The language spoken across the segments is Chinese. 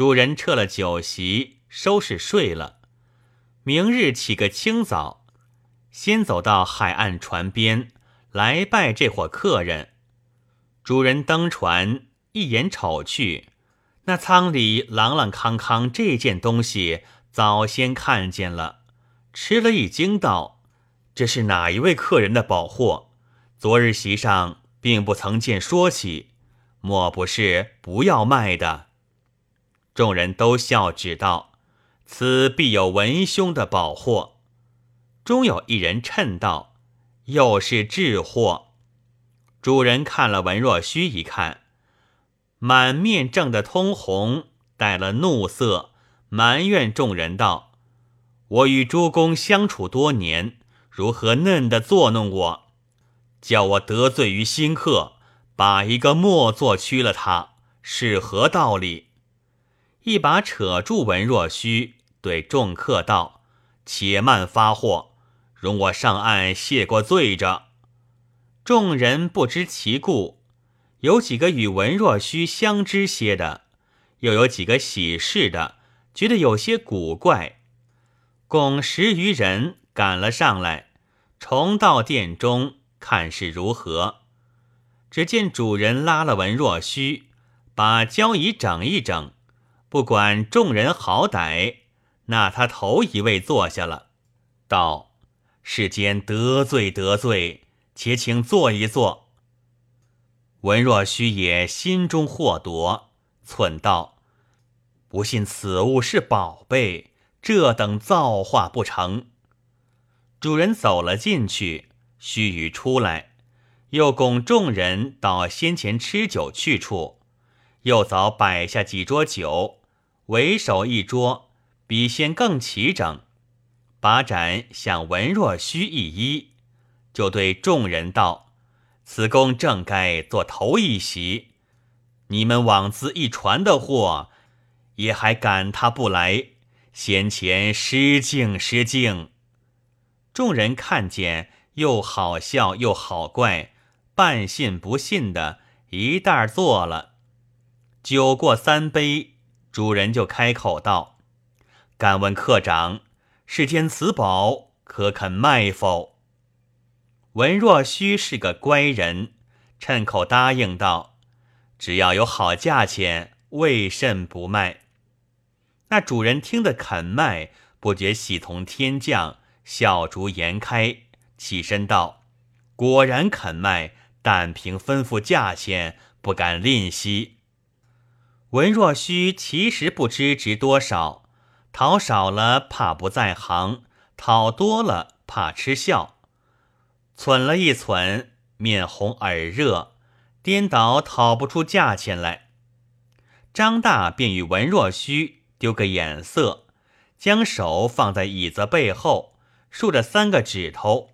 主人撤了酒席，收拾睡了。明日起个清早，先走到海岸船边来拜这伙客人。主人登船，一眼瞅去，那舱里朗朗康康这件东西，早先看见了，吃了一惊，道：“这是哪一位客人的宝货？昨日席上并不曾见说起，莫不是不要卖的？”众人都笑指道：“此必有文兄的宝货。”终有一人称道：“又是智货。”主人看了文若虚一看，满面正得通红，带了怒色，埋怨众人道：“我与诸公相处多年，如何嫩的作弄我？叫我得罪于新客，把一个末座屈了他，是何道理？”一把扯住文若虚，对众客道：“且慢发货，容我上岸谢过罪着。”众人不知其故，有几个与文若虚相知些的，又有几个喜事的，觉得有些古怪，共十余人赶了上来，重到殿中看是如何。只见主人拉了文若虚，把交椅整一整，不管众人好歹，那他头一位坐下了，道：“世间得罪得罪。”且请坐一坐。文若虚也心中惑夺，忖道：“不信此物是宝贝，这等造化不成？”主人走了进去，须臾出来，又拱众人到先前吃酒去处，又早摆下几桌酒，为首一桌比先更齐整，把盏向文若虚一揖。就对众人道：“此公正该做头一席，你们枉自一船的货，也还赶他不来，先前失敬失敬。”众人看见，又好笑又好怪，半信不信的，一袋做了。酒过三杯，主人就开口道：“敢问客长，世间此宝可肯卖否？”文若虚是个乖人，趁口答应道：“只要有好价钱，为甚不卖？”那主人听得肯卖，不觉喜从天降，笑逐颜开，起身道：“果然肯卖，但凭吩咐价钱，不敢吝惜。”文若虚其实不知值多少，讨少了怕不在行，讨多了怕吃笑。忖了一忖，面红耳热，颠倒讨不出价钱来。张大便与文若虚丢个眼色，将手放在椅子背后，竖着三个指头，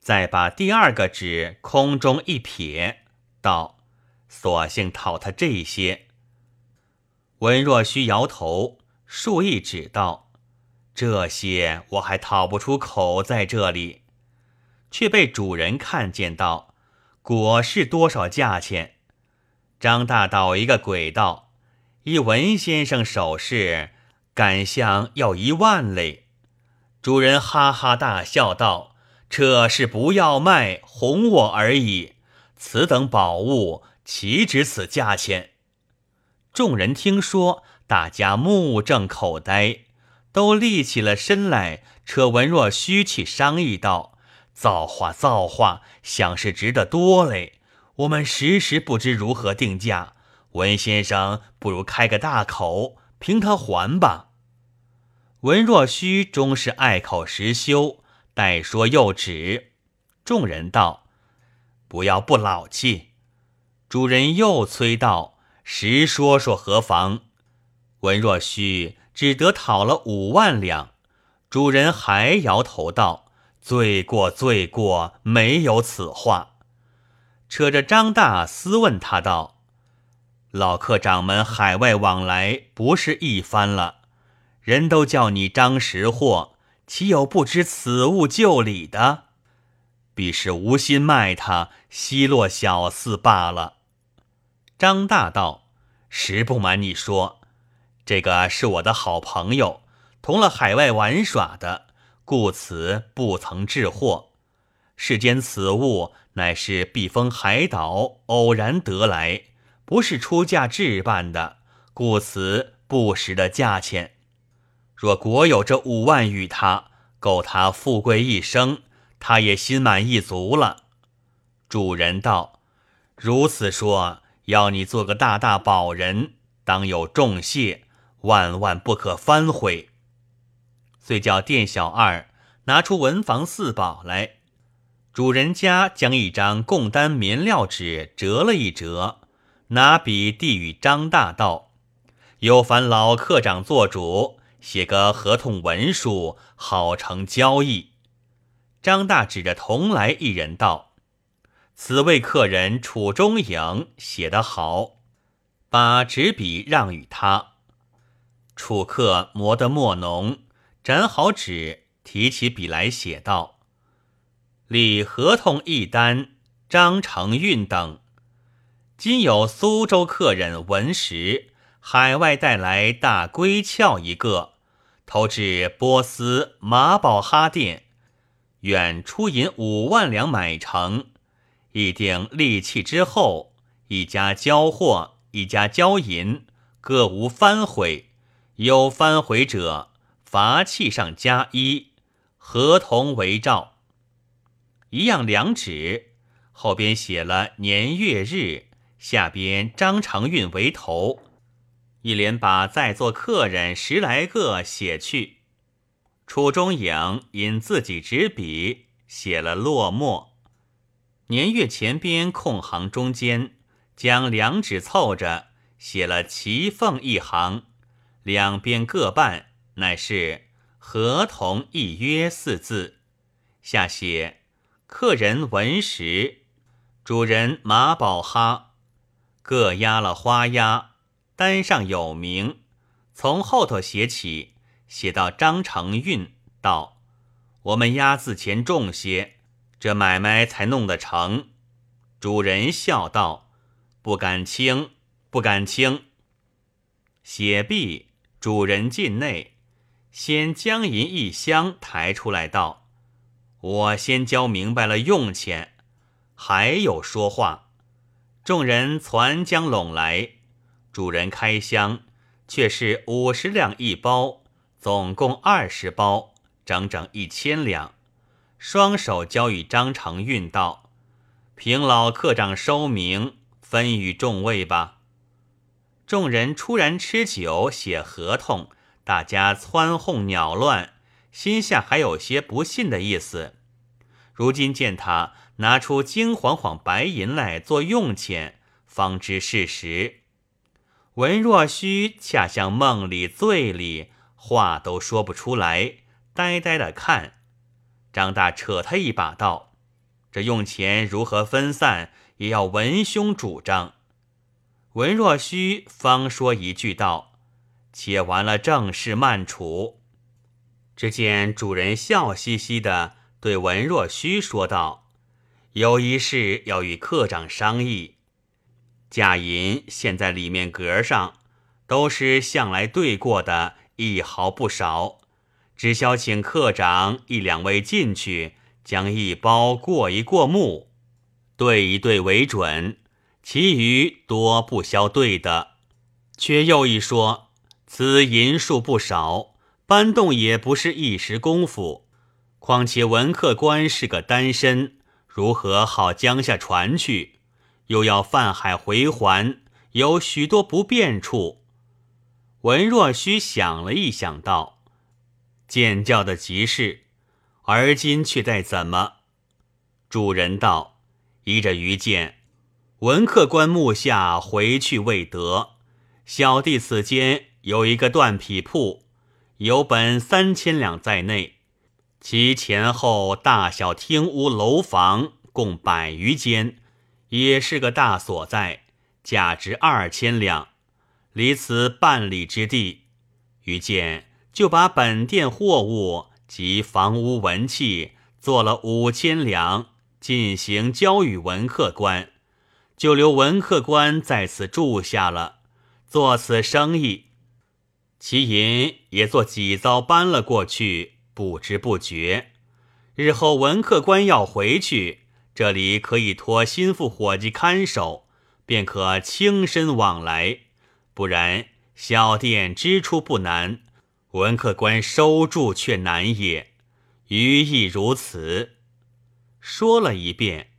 再把第二个指空中一撇，道：“索性讨他这些。”文若虚摇头，竖一指道：“这些我还讨不出口，在这里。”却被主人看见道：“果是多少价钱？”张大倒一个鬼道：“一文先生首饰，敢想要一万嘞！”主人哈哈大笑道：“这是不要卖，哄我而已。此等宝物，岂值此价钱？”众人听说，大家目瞪口呆，都立起了身来，扯文若虚去商议道。造化，造化，想是值得多嘞。我们时时不知如何定价。文先生不如开个大口，凭他还吧。文若虚终是爱口实修，待说又止。众人道：“不要不老气。”主人又催道：“实说说何妨？”文若虚只得讨了五万两。主人还摇头道。罪过，罪过，没有此话。扯着张大私问他道：“老客掌门海外往来不是一番了，人都叫你张识货，岂有不知此物旧礼的？必是无心卖他，奚落小厮罢了。”张大道：“实不瞒你说，这个是我的好朋友，同了海外玩耍的，故此不曾致货。世间此物乃是避风海岛偶然得来，不是出价置办的，故此不实的价钱。若国有这五万与他，够他富贵一生，他也心满意足了。主人道：“如此说，要你做个大大宝人，当有重谢，万万不可反悔。”遂叫店小二拿出文房四宝来。主人家将一张贡单棉料纸折了一折，拿笔递与张大道：“有烦老客长做主。”写个合同文书，好成交易。张大指着同来一人道：“此位客人楚中影写得好，把纸笔让与他。”楚客磨得墨浓，展好纸，提起笔来写道：“立合同一单，张成运等。今有苏州客人文石。”海外带来大龟壳一个，投至波斯马宝哈店，愿出银五万两买成。一定利器之后，一家交货，一家交银，各无翻悔。有翻悔者，罚器上加一，合同为照。一样两纸，后边写了年月日，下边张长运为头。一连把在座客人十来个写去，楚中影因自己执笔写了落墨，年月前边空行中间将两纸凑着写了齐缝一行，两边各半乃是合同一约四字，下写客人文石，主人马宝哈，各压了花押。单上有名，从后头写起，写到张成运道：“我们押字钱重些，这买卖才弄得成。”主人笑道：“不敢轻，不敢轻。”写毕，主人进内，先将银一箱抬出来道：“我先交明白了用钱，还有说话。”众人攒将拢来。主人开箱，却是五十两一包，总共二十包，整整一千两。双手交与张成运道：“凭老客长收名，分与众位吧。”众人突然吃酒，写合同，大家蹿哄鸟乱，心下还有些不信的意思。如今见他拿出金晃晃白银来做用钱，方知事实。文若虚恰像梦里醉里，话都说不出来，呆呆的看。张大扯他一把道：“这用钱如何分散，也要文兄主张。”文若虚方说一句道：“且完了正事慢处。”只见主人笑嘻嘻的对文若虚说道：“有一事要与客长商议。”假银现在里面格上，都是向来对过的，一毫不少。只消请客长一两位进去，将一包过一过目，对一对为准。其余多不消对的。却又一说，此银数不少，搬动也不是一时功夫。况且文客官是个单身，如何好将下船去？又要泛海回还，有许多不便处。文若虚想了一想，道：“见教的极是，而今却待怎么？”主人道：“依着愚见，文客官目下回去未得。小弟此间有一个断匹铺，有本三千两在内，其前后大小厅屋楼房共百余间。”也是个大所在，价值二千两，离此半里之地。于见就把本店货物及房屋文器做了五千两，进行交与文客官，就留文客官在此住下了，做此生意。其银也做几遭搬了过去，不知不觉。日后文客官要回去，这里可以托心腹伙计看守，便可轻身往来。不然，小店支出不难，文客官收住却难也。余亦如此。说了一遍，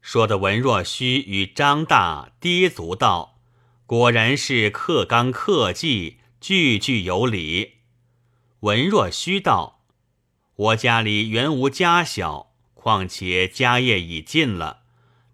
说的文若虚与张大跌足道，果然是克刚克纪，句句有理。文若虚道：“我家里原无家小，况且家业已尽了，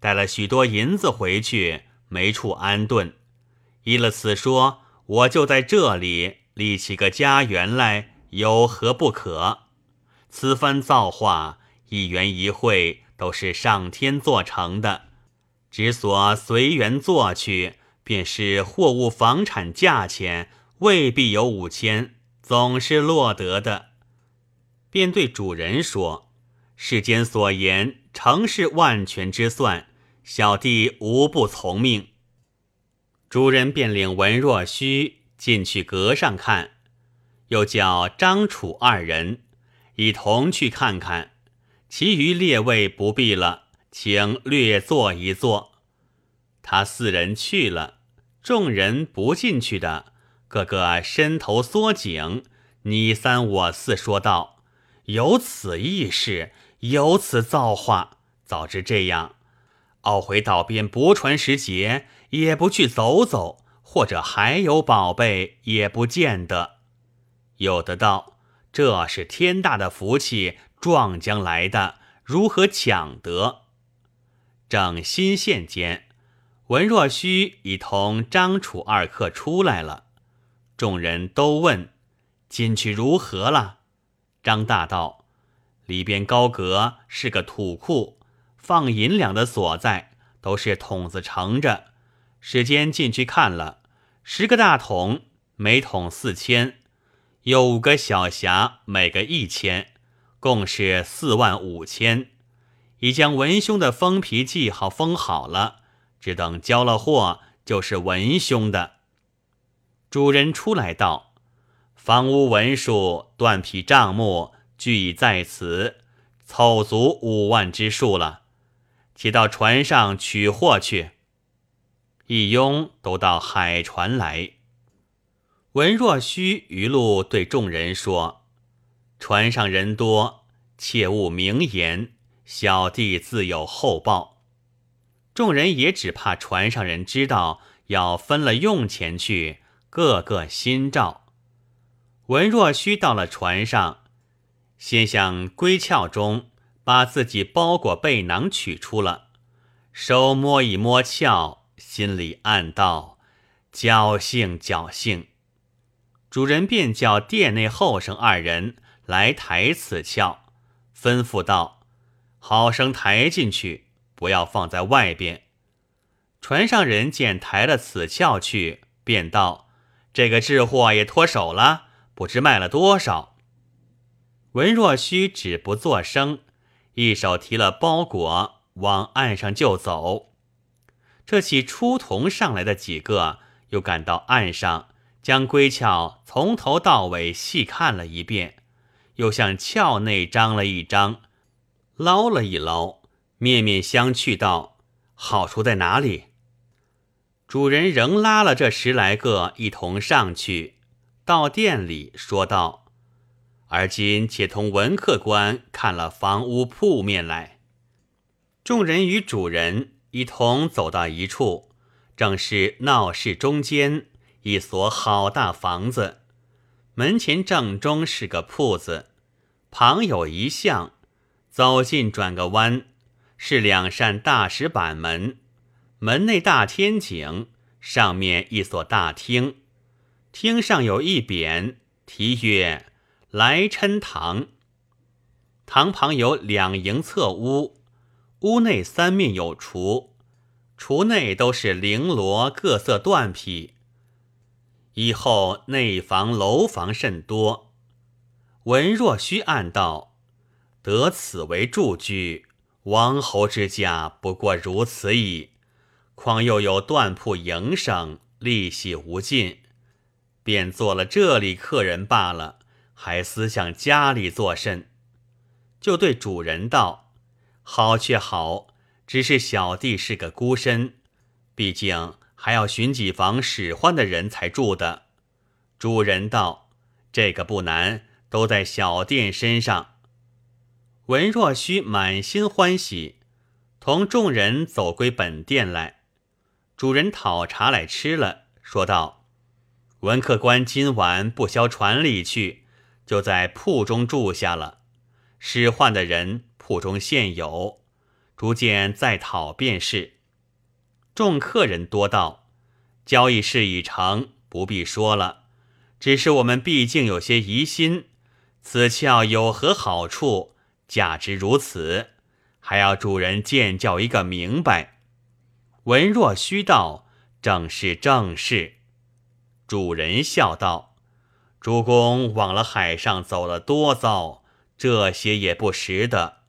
带了许多银子回去，没处安顿。依了此说，我就在这里立起个家园来，有何不可？此番造化。”一园一会都是上天做成的，只所随缘做去，便是货物房产价钱未必有五千，总是落得的。便对主人说：“世间所言，诚是万全之算，小弟无不从命。”主人便领文若虚进去阁上看，又叫张楚二人一同去看看。其余列位不必了，请略坐一坐。他四人去了，众人不进去的，个个伸头缩颈，你三我四说道：“有此意事，有此造化。早知这样，懊悔道边泊船时节，也不去走走，或者还有宝贝，也不见得。有的道，这是天大的福气。”撞将来的如何抢得？正新县间，文若虚已同张楚二客出来了。众人都问：“进去如何了？”张大道：“里边高阁是个土库，放银两的所在，都是桶子盛着。时间进去看了，十个大桶，每桶四千；有五个小匣，每个一千。”共是四万五千，已将文兄的封皮记号封好了，只等交了货，就是文兄的。主人出来道：“房屋文书、断匹账目俱已在此，凑足五万之数了。且到船上取货去。”一拥都到海船来。文若虚余路对众人说。船上人多，切勿明言。小弟自有厚报。众人也只怕船上人知道，要分了用钱去，个个心照。文若虚到了船上，先向龟壳中把自己包裹背囊取出了，手摸一摸壳，心里暗道：侥幸侥幸。主人便叫店内后生二人。来抬此鞘，吩咐道：“好生抬进去，不要放在外边。”船上人见抬了此鞘去，便道：“这个智货也脱手了，不知卖了多少。”文若虚止不作声，一手提了包裹往岸上就走。这起出同上来的几个，又赶到岸上，将龟壳从头到尾细看了一遍。又向鞘内张了一张，捞了一捞，面面相觑道：“好处在哪里？”主人仍拉了这十来个一同上去，到店里说道：“而今且同文客官看了房屋铺面来。”众人与主人一同走到一处，正是闹市中间一所好大房子。门前正中是个铺子，旁有一巷，走进转个弯，是两扇大石板门。门内大天井，上面一所大厅，厅上有一匾，题曰“来琛堂”。堂旁有两营侧屋，屋内三面有橱，橱内都是绫罗各色缎匹。以后内房楼房甚多，文若虚暗道：得此为住居，王侯之家不过如此矣。况又有缎铺营生，利息无尽，便做了这里客人罢了，还思想家里作甚？就对主人道：“好却好，只是小弟是个孤身，毕竟还要寻几房使唤的人才住的。”主人道：“这个不难，都在小店身上。”文若虚满心欢喜，同众人走归本店来。主人讨茶来吃了，说道：“文客官今晚不消船里去，就在铺中住下了。使唤的人铺中现有，逐渐再讨便是。”众客人多道：“交易事已成，不必说了。只是我们毕竟有些疑心，此窍有何好处？”价值如此，还要主人见教一个明白。文若虚道：“正是正是。”主人笑道：“主公往了海上走了多遭，这些也不识得。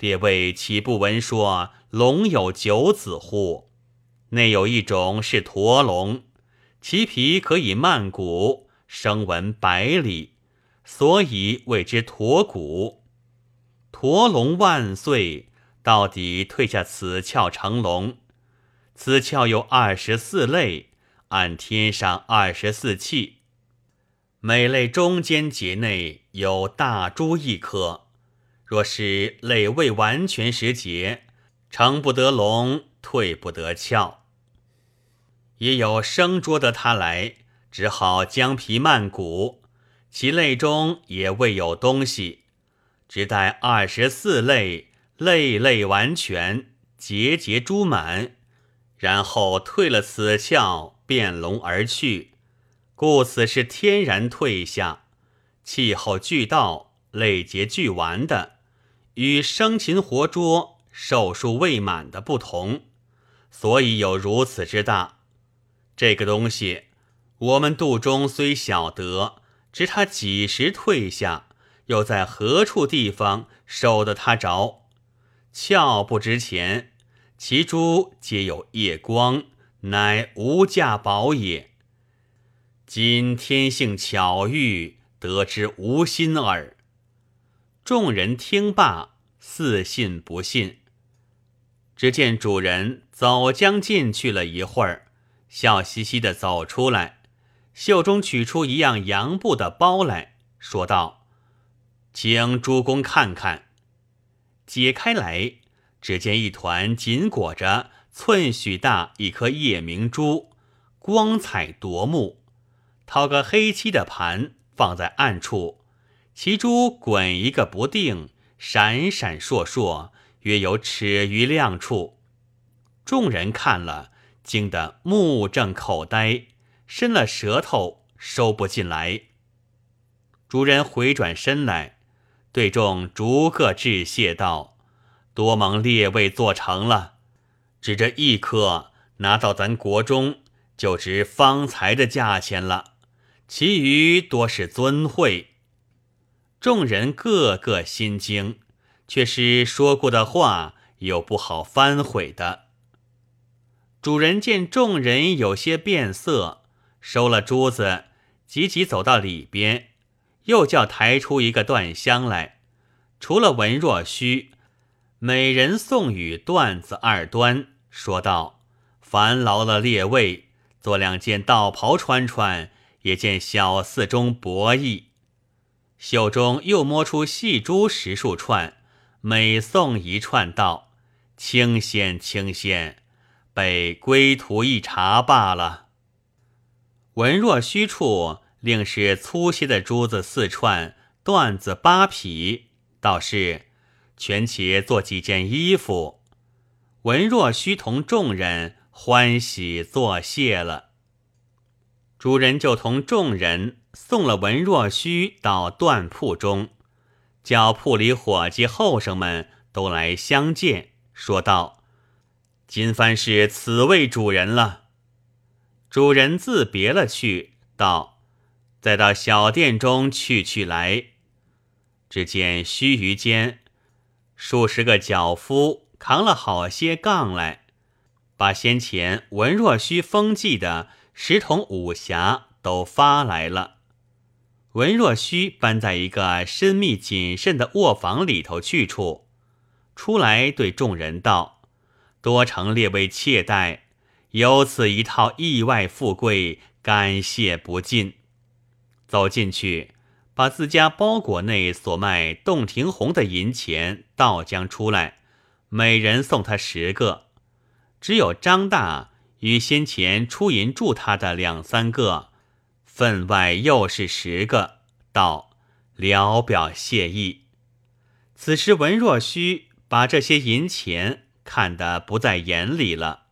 列位岂不闻说龙有九子乎？内有一种是驼龙，其皮可以漫骨，声闻百里，所以谓之驼骨。”驼龙万岁，到底退下此鞘成龙。此鞘有二十四类，按天上二十四气，每类中间节内有大珠一颗。若是类未完全时节，成不得龙，退不得鞘。也有生捉得他来，只好将皮漫骨，其类中也未有东西。只待二十四类，类类完全，节节珠满，然后退了此窍，变龙而去。故此是天然退下，气候俱到，类节俱完的，与生擒活捉、寿数未满的不同，所以有如此之大。这个东西，我们肚中虽晓得，知他几时退下。又在何处地方守得他着？鞘不值钱，其珠皆有夜光，乃无价宝也。今天性巧遇，得之无心耳。众人听罢，似信不信。只见主人走将进去了一会儿，笑嘻嘻的走出来，袖中取出一样洋布的包来说道。请诸公看看，解开来，只见一团紧裹着寸许大一颗夜明珠，光彩夺目。掏个黑漆的盘放在暗处，其珠滚一个不定，闪闪烁烁，约有尺余亮处。众人看了，惊得目瞪口呆，伸了舌头收不进来。主人回转身来。对众逐个致谢道：“多蒙列位做成了，只这一颗拿到咱国中，就值方才的价钱了。其余多是尊惠。”众人个个心惊，却是说过的话，又不好反悔的。主人见众人有些变色，收了珠子，急急走到里边。又叫抬出一个缎箱来，除了文若虚，每人送与缎子二端，说道：“烦劳了列位，做两件道袍穿穿，也见小寺中博弈。”袖中又摸出细珠十数串，每送一串，道：“清鲜清鲜，被归途一茶罢了。”文若虚处。另是粗些的珠子四串，缎子八匹，倒是全且做几件衣服。文若虚同众人欢喜作谢了。主人就同众人送了文若虚到缎铺中，叫铺里伙计后生们都来相见，说道：“今番是此位主人了。”主人自别了去，道。再到小店中去去来，只见须臾间，数十个脚夫扛了好些杠来，把先前文若虚封记的十桶武匣都发来了。文若虚搬在一个深密谨慎的卧房里头去处，出来对众人道：“多成列位妾待，有此一套意外富贵，感谢不尽。”走进去，把自家包裹内所卖洞庭红的银钱倒将出来，每人送他十个。只有张大与先前出银助他的两三个。分外又是十个，道聊表谢意。此时文若虚把这些银钱看得不在眼里了，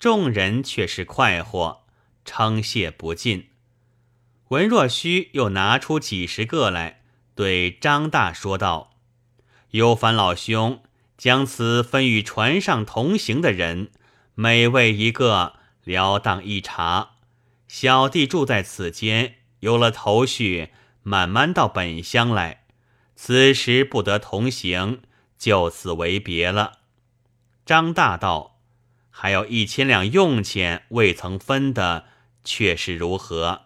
众人却是快活，称谢不尽。文若虚又拿出几十个来，对张大说道：“有烦老兄将此分与船上同行的人，每位一个，了当一茶。”小弟住在此间，有了头绪，慢慢到本乡来。此时不得同行，就此为别了。张大道，还有一千两用钱未曾分的，却是如何？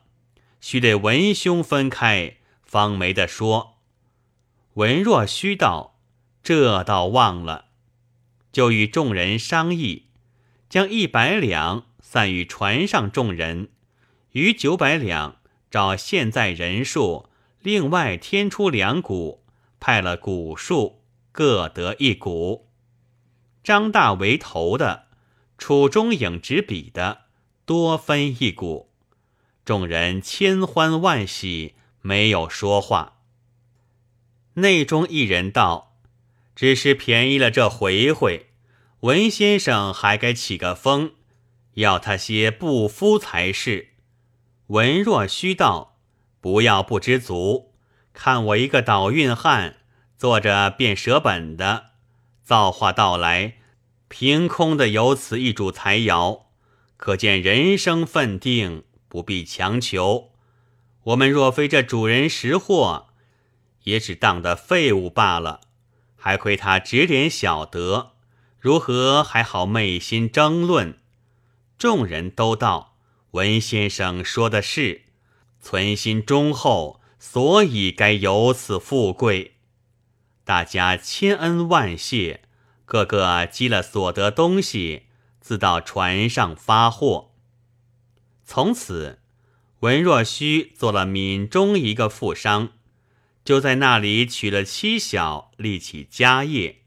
须得文兄分开，方没得说。文若虚道，这倒忘了，就与众人商议，将一百两散与船上众人。余九百两，照现在人数，另外添出两股，派了股数，各得一股。张大为头的，楚中影执笔的，多分一股。众人千欢万喜，没有说话。内中一人道：“只是便宜了这回回，文先生还该起个风，要他些不夫才是。”文若虚道：“不要不知足，看我一个倒运汉，坐着便舍本的，造化到来，凭空的有此一主财爻，可见人生分定，不必强求。我们若非这主人识货，也只当的废物罢了。还亏他指点小德，如何还好昧心争论？”众人都道。文先生说的是，存心忠厚，所以该有此富贵。大家千恩万谢，个个积了所得东西，自到船上发货。从此，文若虚做了闽中一个富商，就在那里娶了妻小，立起家业。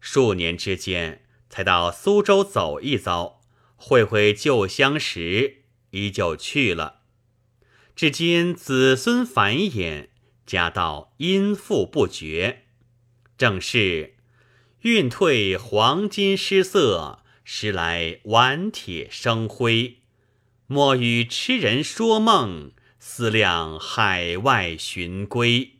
数年之间，才到苏州走一遭，会会旧相识。依旧去了，至今子孙繁衍，家道殷富不绝。正是运退黄金失色，时来顽铁生辉。莫与痴人说梦，思量海外寻归。